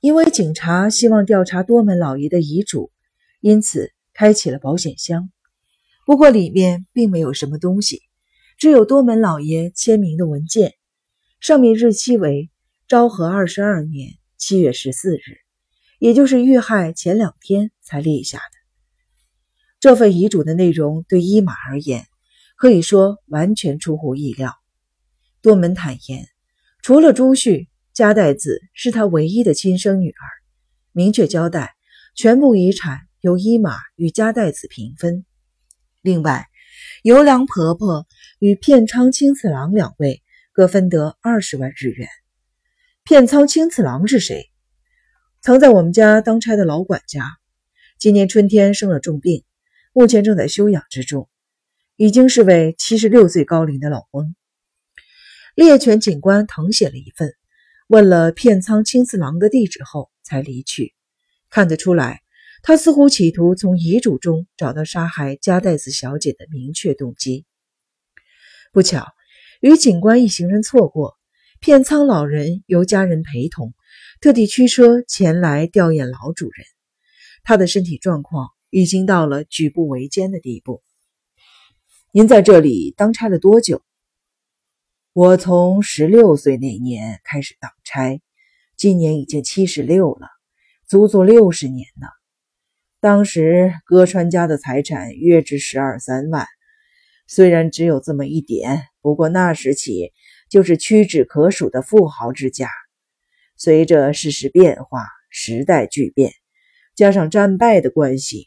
因为警察希望调查多门老爷的遗嘱，因此开启了保险箱。不过里面并没有什么东西，只有多门老爷签名的文件，上面日期为昭和二十二年七月十四日，也就是遇害前两天才立下的。这份遗嘱的内容对伊玛而言，可以说完全出乎意料。多门坦言，除了朱旭，加代子是他唯一的亲生女儿，明确交代全部遗产由伊玛与加代子平分。另外，由良婆婆与片仓青次郎两位各分得二十万日元。片仓青次郎是谁？曾在我们家当差的老管家，今年春天生了重病，目前正在休养之中，已经是位七十六岁高龄的老翁。猎犬警官誊写了一份，问了片仓青次郎的地址后才离去。看得出来。他似乎企图从遗嘱中找到杀害加代子小姐的明确动机。不巧，与警官一行人错过，片仓老人由家人陪同，特地驱车前来吊唁老主人。他的身体状况已经到了举步维艰的地步。您在这里当差了多久？我从十六岁那年开始当差，今年已经七十六了，足足六十年呢。当时歌川家的财产约值十二三万，虽然只有这么一点，不过那时起就是屈指可数的富豪之家。随着世事变化，时代巨变，加上战败的关系，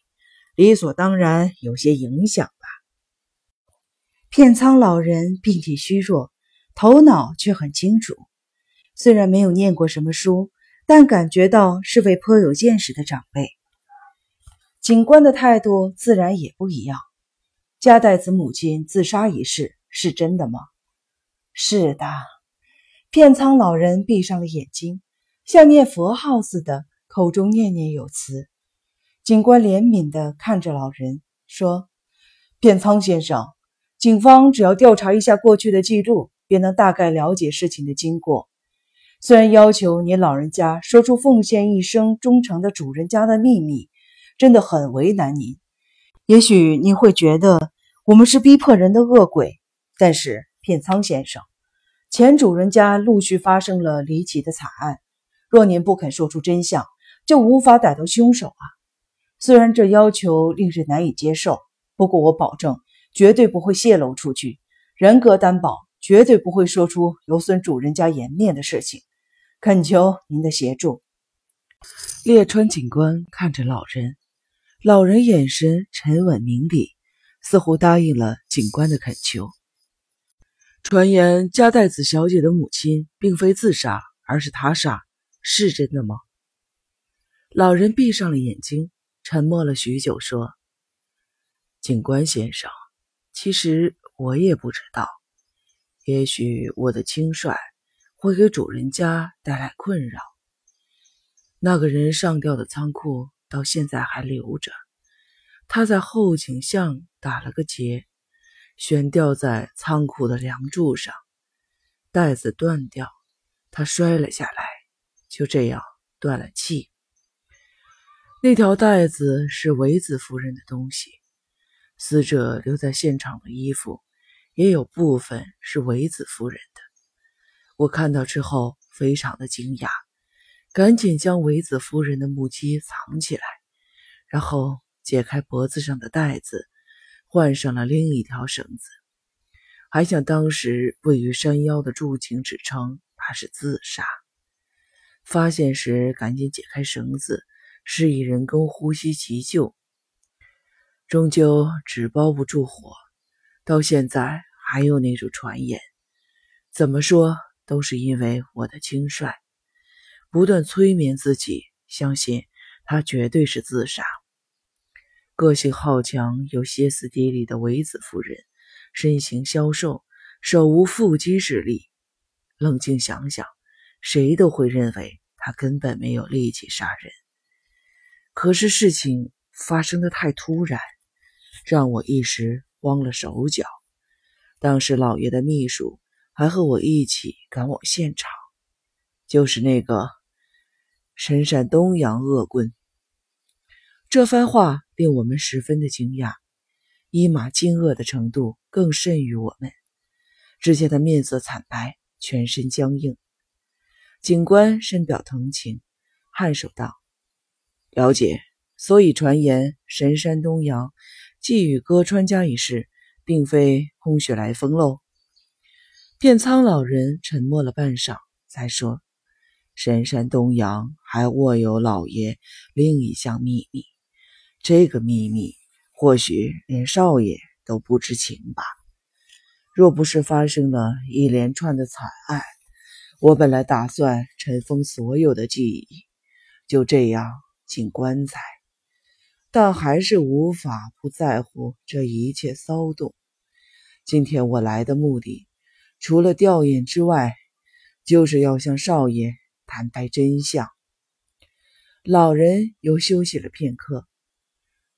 理所当然有些影响吧。片仓老人病体虚弱，头脑却很清楚。虽然没有念过什么书，但感觉到是位颇有见识的长辈。警官的态度自然也不一样。加代子母亲自杀一事是真的吗？是的。片仓老人闭上了眼睛，像念佛号似的，口中念念有词。警官怜悯地看着老人，说：“片仓先生，警方只要调查一下过去的记录，便能大概了解事情的经过。虽然要求您老人家说出奉献一生忠诚的主人家的秘密。”真的很为难您，也许您会觉得我们是逼迫人的恶鬼，但是片仓先生，前主人家陆续发生了离奇的惨案，若您不肯说出真相，就无法逮到凶手啊。虽然这要求令人难以接受，不过我保证绝对不会泄露出去，人格担保绝对不会说出有损主人家颜面的事情，恳求您的协助。列川警官看着老人。老人眼神沉稳明理，似乎答应了警官的恳求。传言加代子小姐的母亲并非自杀，而是他杀，是真的吗？老人闭上了眼睛，沉默了许久，说：“警官先生，其实我也不知道。也许我的轻率会给主人家带来困扰。那个人上吊的仓库。”到现在还留着，他在后井巷打了个结，悬吊在仓库的梁柱上，带子断掉，他摔了下来，就这样断了气。那条带子是维子夫人的东西，死者留在现场的衣服也有部分是维子夫人的。我看到之后非常的惊讶。赶紧将维子夫人的木屐藏起来，然后解开脖子上的带子，换上了另一条绳子，还向当时位于山腰的驻警指称他是自杀。发现时赶紧解开绳子，施以人工呼吸急救，终究纸包不住火。到现在还有那种传言，怎么说都是因为我的轻率。不断催眠自己，相信他绝对是自杀。个性好强又歇斯底里的维子夫人，身形消瘦，手无缚鸡之力。冷静想想，谁都会认为他根本没有力气杀人。可是事情发生的太突然，让我一时慌了手脚。当时老爷的秘书还和我一起赶往现场，就是那个。神山东洋恶棍。这番话令我们十分的惊讶，伊玛惊愕的程度更甚于我们。只见他面色惨白，全身僵硬。警官深表同情，颔首道：“了解。所以传言神山东洋寄予歌川家一事，并非空穴来风喽。”片仓老人沉默了半晌，才说：“神山东阳还握有老爷另一项秘密，这个秘密或许连少爷都不知情吧。若不是发生了一连串的惨案，我本来打算尘封所有的记忆，就这样进棺材，但还是无法不在乎这一切骚动。今天我来的目的。”除了吊唁之外，就是要向少爷坦白真相。老人又休息了片刻。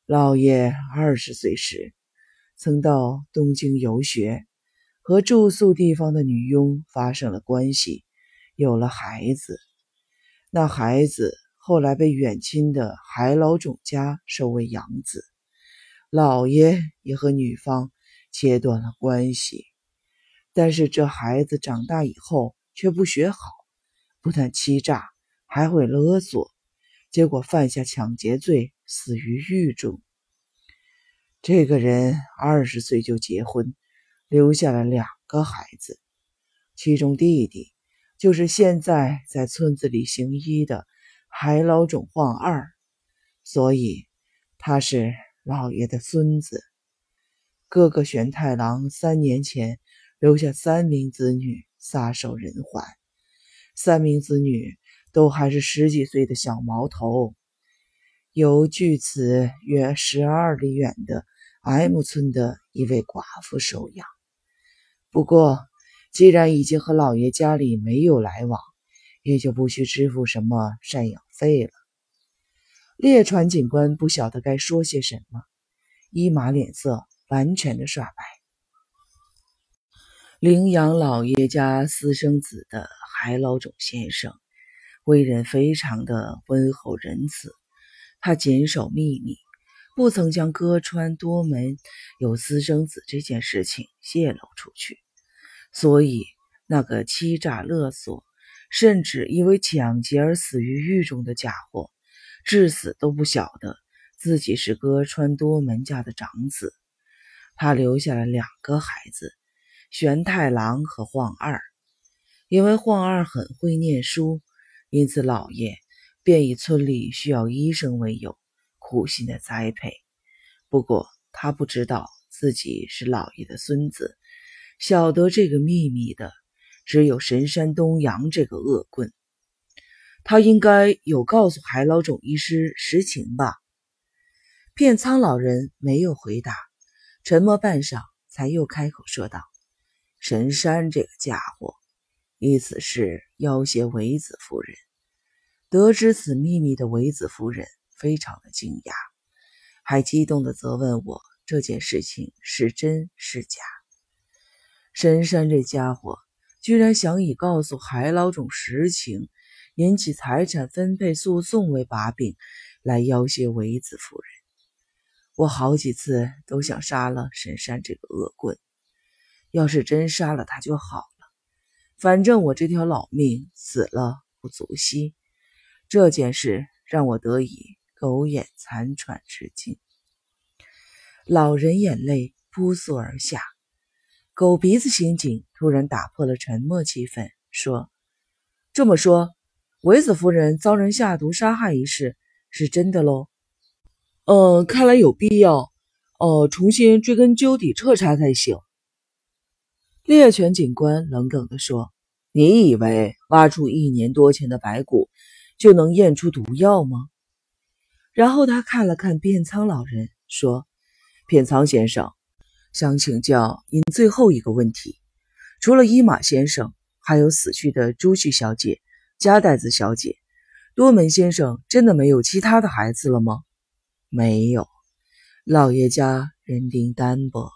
老爷二十岁时，曾到东京游学，和住宿地方的女佣发生了关系，有了孩子。那孩子后来被远亲的海老种家收为养子，老爷也和女方切断了关系。但是这孩子长大以后却不学好，不但欺诈，还会勒索，结果犯下抢劫罪，死于狱中。这个人二十岁就结婚，留下了两个孩子，其中弟弟就是现在在村子里行医的海老种晃二，所以他是老爷的孙子。哥哥玄太郎三年前。留下三名子女撒手人寰，三名子女都还是十几岁的小毛头，由距此约十二里远的 M 村的一位寡妇收养。不过，既然已经和老爷家里没有来往，也就不需支付什么赡养费了。列传警官不晓得该说些什么，伊玛脸色完全的刷白。领养老爷家私生子的海老种先生，为人非常的温厚仁慈。他谨守秘密，不曾将歌川多门有私生子这件事情泄露出去。所以，那个欺诈勒索，甚至因为抢劫而死于狱中的家伙，至死都不晓得自己是歌川多门家的长子。他留下了两个孩子。玄太郎和晃二，因为晃二很会念书，因此老爷便以村里需要医生为由，苦心的栽培。不过他不知道自己是老爷的孙子，晓得这个秘密的只有神山东阳这个恶棍。他应该有告诉海老冢医师实情吧？片仓老人没有回答，沉默半晌，才又开口说道。神山这个家伙，意思是要挟维子夫人。得知此秘密的维子夫人非常的惊讶，还激动地责问我这件事情是真是假。神山这家伙居然想以告诉海老种实情，引起财产分配诉讼为把柄，来要挟维子夫人。我好几次都想杀了神山这个恶棍。要是真杀了他就好了，反正我这条老命死了不足惜。这件事让我得以苟延残喘至今。老人眼泪扑簌而下，狗鼻子刑警突然打破了沉默气氛，说：“这么说，维子夫人遭人下毒杀害一事是真的喽？”“嗯，看来有必要，呃，重新追根究底彻查才行。”猎犬警官冷冷地说：“你以为挖出一年多前的白骨就能验出毒药吗？”然后他看了看片仓老人，说：“片仓先生，想请教您最后一个问题：除了伊马先生，还有死去的朱旭小姐、加代子小姐，多门先生真的没有其他的孩子了吗？”“没有，老爷家人丁单薄。”